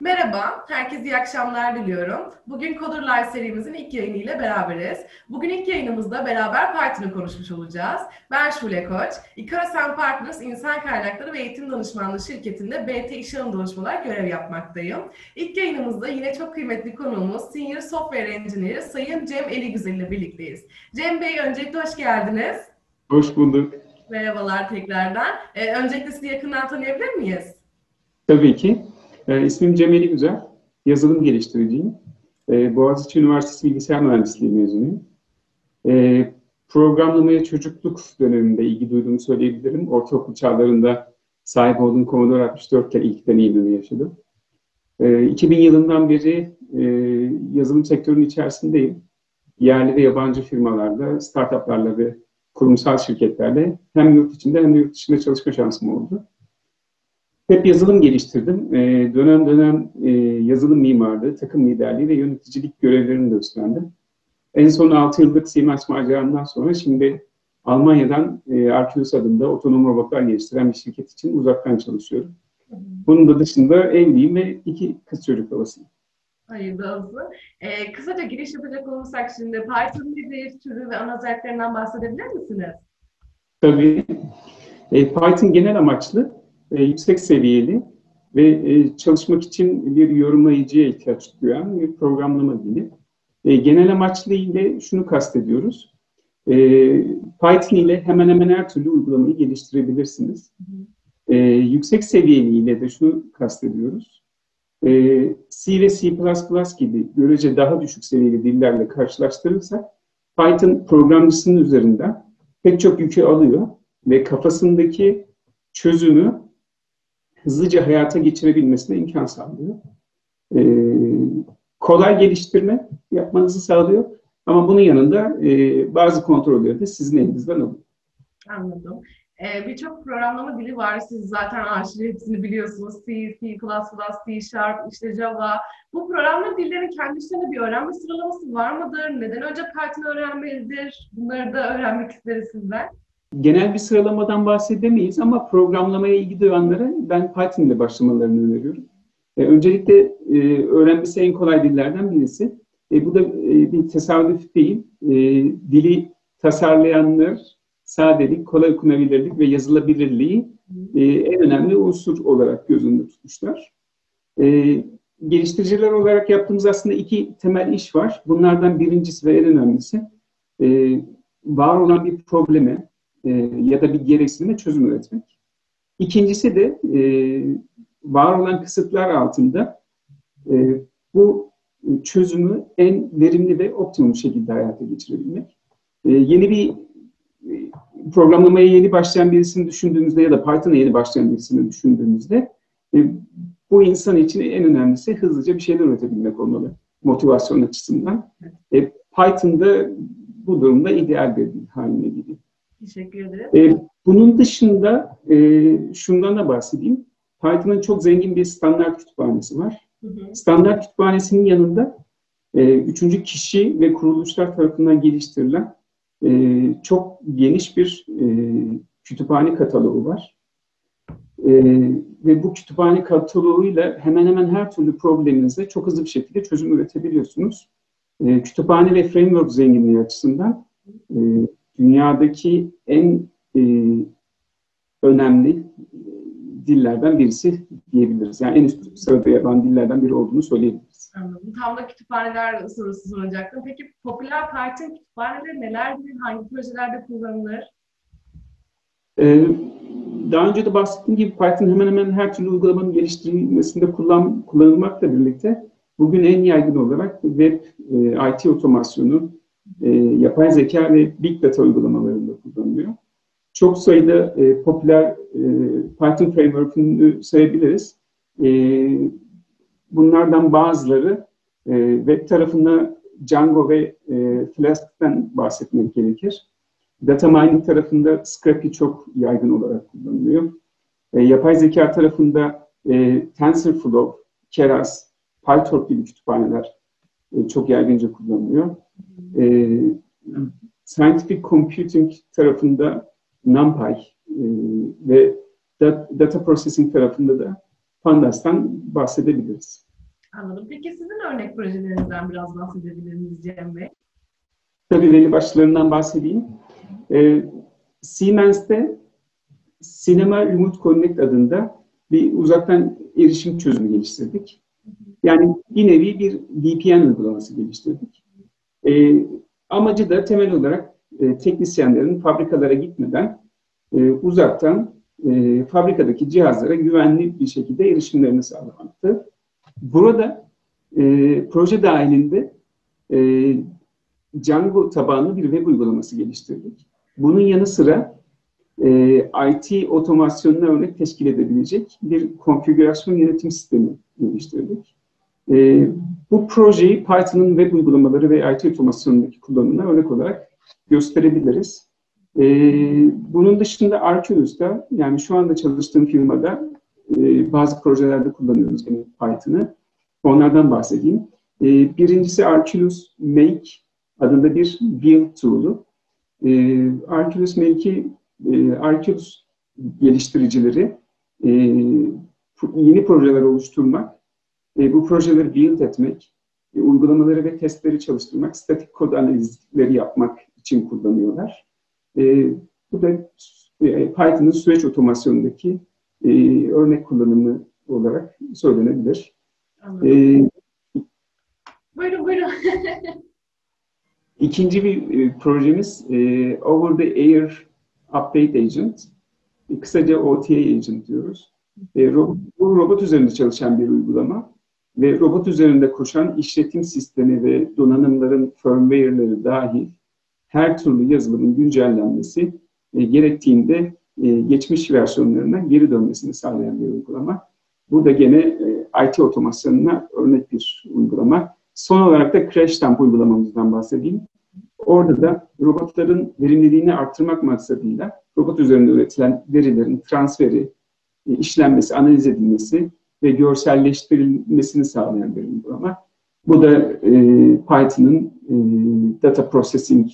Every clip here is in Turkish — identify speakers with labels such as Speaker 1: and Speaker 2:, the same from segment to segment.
Speaker 1: Merhaba, herkese iyi akşamlar diliyorum. Bugün Coder Live serimizin ilk yayını ile beraberiz. Bugün ilk yayınımızda beraber Python'ı konuşmuş olacağız. Ben Şule Koç, Ikarosen Partners İnsan Kaynakları ve Eğitim Danışmanlığı şirketinde BT İş Alım Danışmalar görev yapmaktayım. İlk yayınımızda yine çok kıymetli konuğumuz Senior Software Engineer Sayın Cem Eligüzel ile birlikteyiz. Cem Bey öncelikle hoş geldiniz.
Speaker 2: Hoş bulduk.
Speaker 1: Merhabalar tekrardan. Ee, öncelikle sizi yakından tanıyabilir miyiz?
Speaker 2: Tabii ki. E, ismim Cemeli Güzel. Yazılım geliştiriciyim. E, Boğaziçi Üniversitesi Bilgisayar Mühendisliği mezunuyum. E, programlamaya çocukluk döneminde ilgi duyduğumu söyleyebilirim. Ortaokul çağlarında sahip olduğum Commodore 64 ile ilk deneyimimi yaşadım. E, 2000 yılından beri e, yazılım sektörünün içerisindeyim. Yerli ve yabancı firmalarda, startuplarla ve kurumsal şirketlerle hem yurt içinde hem de yurt dışında çalışma şansım oldu. Hep yazılım geliştirdim. Ee, dönem dönem e, yazılım mimarlığı, takım liderliği ve yöneticilik görevlerini de üstlendim. En son 6 yıllık Siemens maceramdan sonra şimdi Almanya'dan e, Arkeus adında otonom robotlar geliştiren bir şirket için uzaktan çalışıyorum. Bunun da dışında evliyim ve iki kız çocuk babasıyım.
Speaker 1: Hayırlı olsun. Ee, kısaca giriş yapacak olursak şimdi Python nedir, türü ve ana özelliklerinden bahsedebilir misiniz?
Speaker 2: Tabii. E, Python genel amaçlı e, yüksek seviyeli ve e, çalışmak için bir yorumlayıcıya ihtiyaç duyan bir programlama dili. E, genel amaçlı ile şunu kastediyoruz. E, Python ile hemen hemen her türlü uygulamayı geliştirebilirsiniz. E, yüksek seviyeli ile de şunu kastediyoruz. E, C ve C++ gibi görece daha düşük seviyeli dillerle karşılaştırırsak Python programcısının üzerinden pek çok yükü alıyor ve kafasındaki çözümü hızlıca hayata geçirebilmesine imkan sağlıyor. Ee, kolay geliştirme yapmanızı sağlıyor. Ama bunun yanında e, bazı kontrolleri de sizin elinizden alıyor.
Speaker 1: Anladım. Ee, Birçok programlama dili var. Siz zaten aşırı hepsini biliyorsunuz. C, C++, C Sharp, işte Java. Bu programlama dillerinin kendi içinde bir öğrenme sıralaması var mıdır? Neden önce Python öğrenmelidir? Bunları da öğrenmek isteriz sizden
Speaker 2: genel bir sıralamadan bahsedemeyiz ama programlamaya ilgi duyanlara ben Python ile başlamalarını öneriyorum. E, öncelikle e, öğrenmesi en kolay dillerden birisi. E, bu da e, bir tesadüf değil. E, dili tasarlayanlar sadelik, kolay okunabilirlik ve yazılabilirliği e, en önemli unsur olarak göz önünde tutmuşlar. E, geliştiriciler olarak yaptığımız aslında iki temel iş var. Bunlardan birincisi ve en önemlisi e, var olan bir probleme e, ya da bir gereksinime çözüm üretmek. İkincisi de e, var olan kısıtlar altında e, bu çözümü en verimli ve optimum şekilde hayata geçirebilmek. E, yeni bir programlamaya yeni başlayan birisini düşündüğümüzde ya da Python'a yeni başlayan birisini düşündüğümüzde e, bu insan için en önemlisi hızlıca bir şeyler üretebilmek olmalı motivasyon açısından. E, Python'da bu durumda ideal bir haline geliyor.
Speaker 1: Teşekkür ederim.
Speaker 2: E, bunun dışında e, şundan da bahsedeyim. Python'ın çok zengin bir standart kütüphanesi var. Hı hı. Standart kütüphanesinin yanında e, üçüncü kişi ve kuruluşlar tarafından geliştirilen e, çok geniş bir e, kütüphane kataloğu var. E, ve bu kütüphane kataloğuyla hemen hemen her türlü probleminize çok hızlı bir şekilde çözüm üretebiliyorsunuz. E, kütüphane ve framework zenginliği açısından e, dünyadaki en e, önemli dillerden birisi diyebiliriz. Yani en üst sırada yer alan dillerden biri olduğunu söyleyebiliriz.
Speaker 1: Anladım. Tam da kütüphaneler sorusu soracaktım. Peki popüler Python kütüphaneleri nelerdir? Hangi projelerde kullanılır?
Speaker 2: Ee, daha önce de bahsettiğim gibi Python hemen hemen her türlü uygulamanın geliştirilmesinde kullan, kullanılmakla birlikte bugün en yaygın olarak web, e, IT otomasyonu, e, yapay zeka ve big data uygulamalarında kullanılıyor. Çok sayıda e, popüler e, Python framework'ünü sayabiliriz. E, bunlardan bazıları e, web tarafında Django ve e, Flask'ten bahsetmek gerekir. Data mining tarafında Scrappy çok yaygın olarak kullanılıyor. E, yapay zeka tarafında e, TensorFlow, Keras, PyTorch gibi kütüphaneler e, çok yaygınca kullanılıyor. E, scientific computing tarafında NumPy e, ve data processing tarafında da Pandas'tan bahsedebiliriz.
Speaker 1: Anladım. Peki sizin örnek projelerinizden biraz bahsedebilir miyiz Cem Bey?
Speaker 2: Tabii belli başlarından bahsedeyim. Ee, Siemens'te Cinema Remote Connect adında bir uzaktan erişim çözümü geliştirdik. Yani bir nevi bir VPN uygulaması geliştirdik. Ee, amacı da temel olarak e, teknisyenlerin fabrikalara gitmeden e, uzaktan e, fabrikadaki cihazlara güvenli bir şekilde erişimlerini sağlamaktı. Burada e, proje dahilinde e, Django tabanlı bir web uygulaması geliştirdik. Bunun yanı sıra e, IT otomasyonuna örnek teşkil edebilecek bir konfigürasyon yönetim sistemi geliştirdik. E, bu projeyi Python'ın web uygulamaları ve IT otomasyonundaki kullanımına örnek olarak gösterebiliriz. E, bunun dışında Arculus'ta yani şu anda çalıştığım firmada e, bazı projelerde kullanıyoruz yine Python'ı. Onlardan bahsedeyim. E, birincisi Arculus Make adında bir build tool'u. E, Arculus Make'i e, Arculus geliştiricileri e, yeni projeler oluşturmak, e, bu projeleri build etmek, e, uygulamaları ve testleri çalıştırmak, statik kod analizleri yapmak için kullanıyorlar. E, bu da e, Python'ın süreç otomasyonundaki e, örnek kullanımı olarak söylenebilir.
Speaker 1: Anladım. E, buyurun buyurun.
Speaker 2: İkinci bir e, projemiz e, Over the Air Update Agent. E, kısaca OTA Agent diyoruz. E, ro bu robot üzerinde çalışan bir uygulama ve robot üzerinde koşan işletim sistemi ve donanımların firmware'leri dahil her türlü yazılımın güncellenmesi e, gerektiğinde e, geçmiş versiyonlarına geri dönmesini sağlayan bir uygulama. Bu da gene e, IT otomasyonuna örnek bir uygulama. Son olarak da Crash Dump uygulamamızdan bahsedeyim. Orada da robotların verimliliğini arttırmak maksadıyla robot üzerinde üretilen verilerin transferi, e, işlenmesi, analiz edilmesi ve görselleştirilmesini sağlayan bir uygulama. Bu da e, Python'ın e, data processing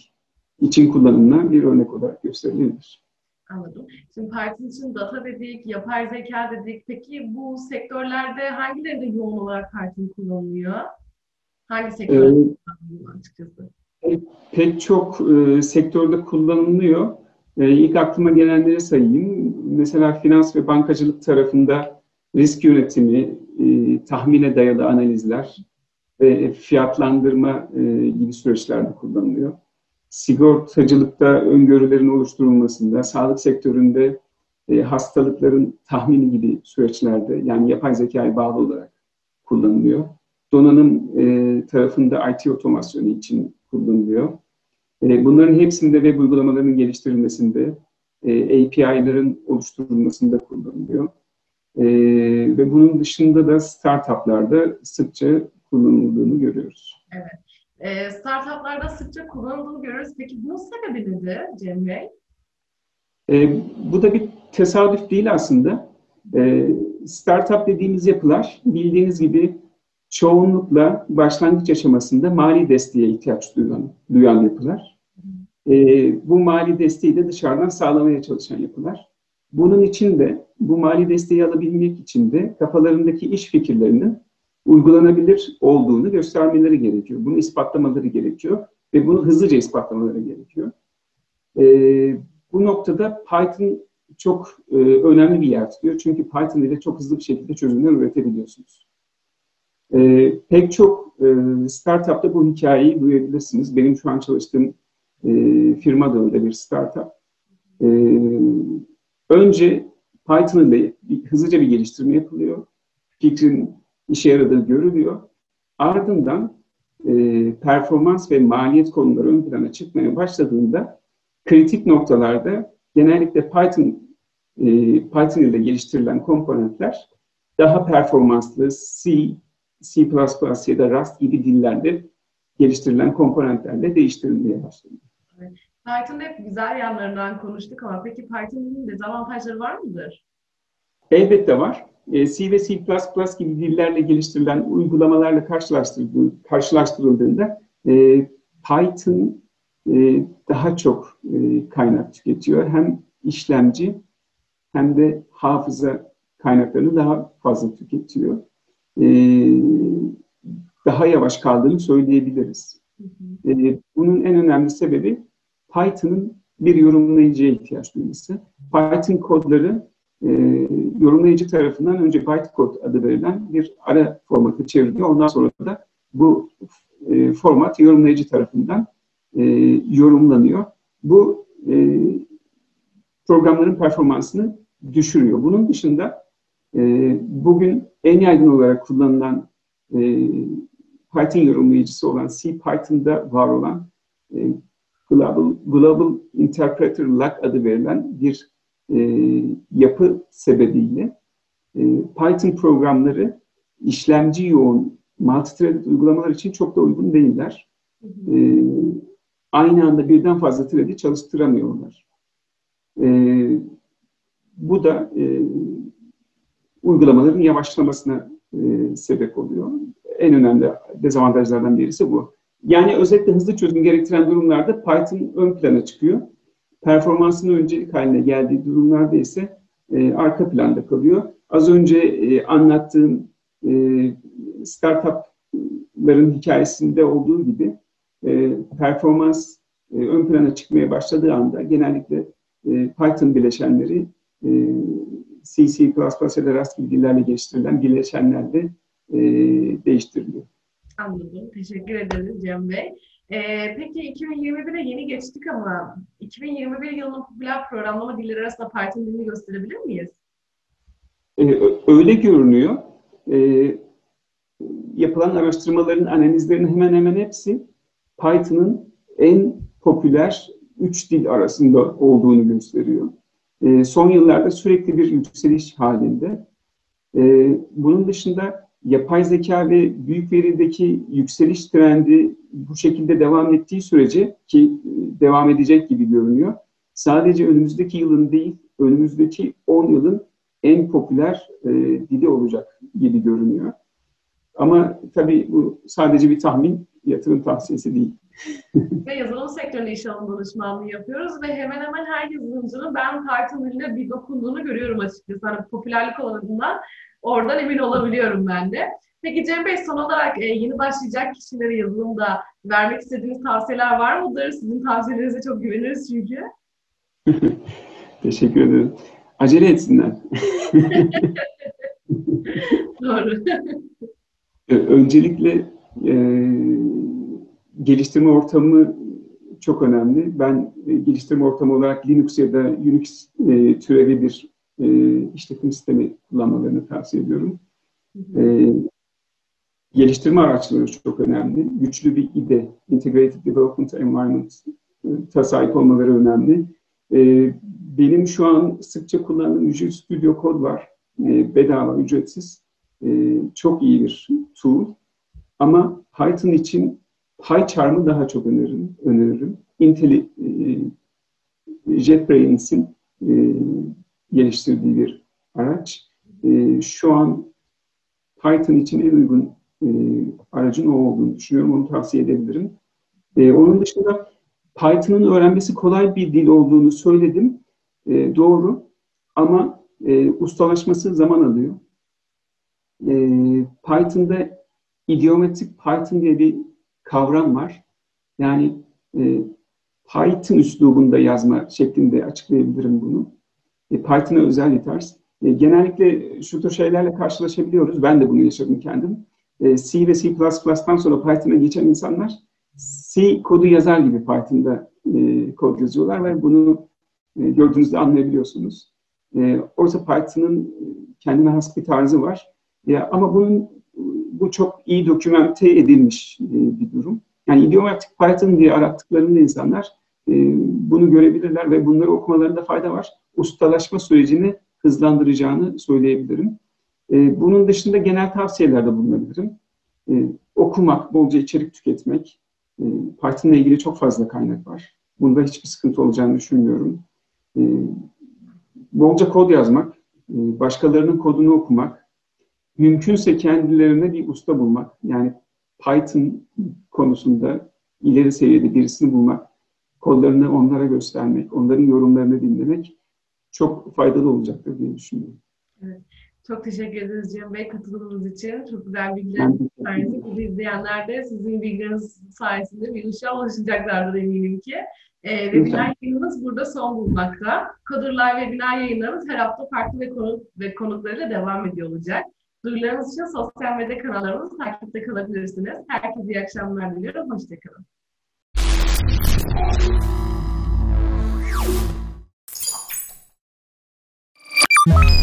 Speaker 2: için kullanımına bir örnek olarak gösterilebilir.
Speaker 1: Anladım. Şimdi Python için data dedik, yapay zeka dedik. Peki bu sektörlerde hangilerinde yoğun olarak Python kullanılıyor? Hangi sektörde ee, kullanılıyor açıkçası?
Speaker 2: Pek çok e, sektörde kullanılıyor. E, ilk aklıma gelenleri sayayım. Mesela finans ve bankacılık tarafında risk yönetimi, e, tahmine dayalı analizler ve fiyatlandırma e, gibi süreçlerde kullanılıyor. Sigortacılıkta öngörülerin oluşturulmasında, sağlık sektöründe e, hastalıkların tahmini gibi süreçlerde yani yapay zekaya bağlı olarak kullanılıyor. Donanım e, tarafında IT otomasyonu için kullanılıyor. E, bunların hepsinde web uygulamalarının geliştirilmesinde, e, API'ların oluşturulmasında kullanılıyor. E, ve bunun dışında da startuplarda sıkça kullanıldığını görüyoruz.
Speaker 1: Evet. E, startuplarda sıkça kullanıldığını görüyoruz. Peki bunun sebebi nedir Cem Bey?
Speaker 2: E, bu da bir tesadüf değil aslında. E, startup dediğimiz yapılar bildiğiniz gibi çoğunlukla başlangıç aşamasında mali desteğe ihtiyaç duyan, duyan yapılar. E, bu mali desteği de dışarıdan sağlamaya çalışan yapılar. Bunun için de bu mali desteği alabilmek için de kafalarındaki iş fikirlerinin uygulanabilir olduğunu göstermeleri gerekiyor. Bunu ispatlamaları gerekiyor ve bunu hızlıca ispatlamaları gerekiyor. E, bu noktada Python çok e, önemli bir yer tutuyor. Çünkü Python ile çok hızlı bir şekilde çözümler üretebiliyorsunuz. E, pek çok e, startupta bu hikayeyi duyabilirsiniz. Benim şu an çalıştığım e, firma da öyle bir startup. E, önce Python ile hızlıca bir geliştirme yapılıyor. Fikrin işe yaradığı görülüyor. Ardından e, performans ve maliyet konuları ön plana çıkmaya başladığında kritik noktalarda genellikle Python e, Python ile geliştirilen komponentler daha performanslı C C++ ya da Rust gibi dillerde geliştirilen komponentlerle değiştirilmeye başladı.
Speaker 1: Evet. Python'da hep güzel yanlarından konuştuk ama peki Python'ın dezavantajları var mıdır?
Speaker 2: Elbette var. E, C ve C++ gibi dillerle geliştirilen uygulamalarla karşılaştırıldığında e, Python e, daha çok e, kaynak tüketiyor. Hem işlemci hem de hafıza kaynaklarını daha fazla tüketiyor. E, daha yavaş kaldığını söyleyebiliriz. E, bunun en önemli sebebi Python'ın bir yorumlayıcıya ihtiyaç duyması. Python kodları e, yorumlayıcı tarafından önce bytecode adı verilen bir ara formatı çevriliyor. Ondan sonra da bu e, format yorumlayıcı tarafından e, yorumlanıyor. Bu e, programların performansını düşürüyor. Bunun dışında e, bugün en yaygın olarak kullanılan e, Python yorumlayıcısı olan C Python'da var olan e, Global, Global Interpreter Lock adı verilen bir yapı sebebiyle e, Python programları işlemci yoğun multi-threaded uygulamalar için çok da uygun değiller. E, aynı anda birden fazla thread'i çalıştıramıyorlar. E, bu da e, uygulamaların yavaşlamasına e, sebep oluyor. En önemli dezavantajlardan birisi bu. Yani özetle hızlı çözüm gerektiren durumlarda Python ön plana çıkıyor. Performansın öncelik haline geldiği durumlarda ise e, arka planda kalıyor. Az önce e, anlattığım e, startupların hikayesinde olduğu gibi e, performans e, ön plana çıkmaya başladığı anda genellikle e, Python bileşenleri e, C, C++ ya da Rust gibi dillerle geliştirilen bileşenlerle e, değiştiriliyor.
Speaker 1: Anladım. Teşekkür ederiz Cem Bey. Ee, peki 2021'e yeni geçtik ama 2021 yılının popüler programlama dilleri arasında Python dilini gösterebilir miyiz?
Speaker 2: Ee, öyle görünüyor. Ee, yapılan araştırmaların analizlerinin hemen hemen hepsi Python'ın en popüler üç dil arasında olduğunu gösteriyor. Ee, son yıllarda sürekli bir yükseliş halinde. Ee, bunun dışında yapay zeka ve büyük verideki yükseliş trendi bu şekilde devam ettiği sürece ki e, devam edecek gibi görünüyor. Sadece önümüzdeki yılın değil, önümüzdeki 10 yılın en popüler e, dili olacak gibi görünüyor. Ama tabii bu sadece bir tahmin, yatırım tavsiyesi değil.
Speaker 1: ve yazılım sektöründe iş alım danışmanlığı yapıyoruz ve hemen hemen her yazılımcının ben Python diline bir dokunduğunu görüyorum açıkçası. Hani popülerlik olanından oradan emin olabiliyorum ben de. Peki Cem Bey son olarak e, yeni başlayacak kişilere yazılımda vermek istediğiniz tavsiyeler var mıdır? Sizin tavsiyelerinize çok güveniriz çünkü.
Speaker 2: Teşekkür ederim. Acele etsinler.
Speaker 1: Doğru.
Speaker 2: Öncelikle e, geliştirme ortamı çok önemli. Ben e, geliştirme ortamı olarak Linux ya da Unix e, türevi bir e, işletim sistemi kullanmalarını tavsiye ediyorum. E, geliştirme araçları çok önemli. Güçlü bir IDE, Integrated Development Environment e, sahip olmaları önemli. E, benim şu an sıkça kullandığım Visual Studio Code var. E, bedava, ücretsiz. E, çok iyi bir tool. Ama Python için PyCharm'ı daha çok öneririm. öneririm. Intel e, JetBrain's'in e, geliştirdiği bir araç. E, şu an Python için en uygun e, aracın o olduğunu düşünüyorum. Onu tavsiye edebilirim. E, onun dışında Python'ın öğrenmesi kolay bir dil olduğunu söyledim. E, doğru. Ama e, ustalaşması zaman alıyor. E, Python'da idiomatik Python diye bir kavram var. Yani e, Python üslubunda yazma şeklinde açıklayabilirim bunu. E, Python'a özel bir tarz. E, genellikle şu tür şeylerle karşılaşabiliyoruz. Ben de bunu yaşadım kendim. E, C ve C++'dan sonra Python'a geçen insanlar C kodu yazar gibi Python'da e, kod yazıyorlar ve bunu gördüğünüzde anlayabiliyorsunuz. E, oysa Python'ın kendine has bir tarzı var. Ama bunun bu çok iyi dokümente edilmiş bir durum. Yani idiomatik Python diye arattıklarında insanlar bunu görebilirler ve bunları okumalarında fayda var. Ustalaşma sürecini hızlandıracağını söyleyebilirim. E, bunun dışında genel tavsiyelerde bulunabilirim. E, okumak, bolca içerik tüketmek. E, Python'la ilgili çok fazla kaynak var. Bunda hiçbir sıkıntı olacağını düşünmüyorum. E, bolca kod yazmak, e, başkalarının kodunu okumak, mümkünse kendilerine bir usta bulmak. Yani Python konusunda ileri seviyede birisini bulmak, kodlarını onlara göstermek, onların yorumlarını dinlemek çok faydalı olacaktır diye düşünüyorum.
Speaker 1: Evet. Çok teşekkür ederiz Cem Bey katıldığınız için. Çok güzel bilgiler sayesinde bizi izleyenler de sizin bilgileriniz sayesinde bir ışığa ulaşacaklardır eminim ki. E, webinar yayınımız burada son bulmakta. Coder Live webinar yayınlarımız her hafta farklı ve, konuk, ve konuklarıyla devam ediyor olacak. Duyurularınız için sosyal medya kanallarımızı takipte kalabilirsiniz. Herkese iyi akşamlar diliyorum. Hoşçakalın. you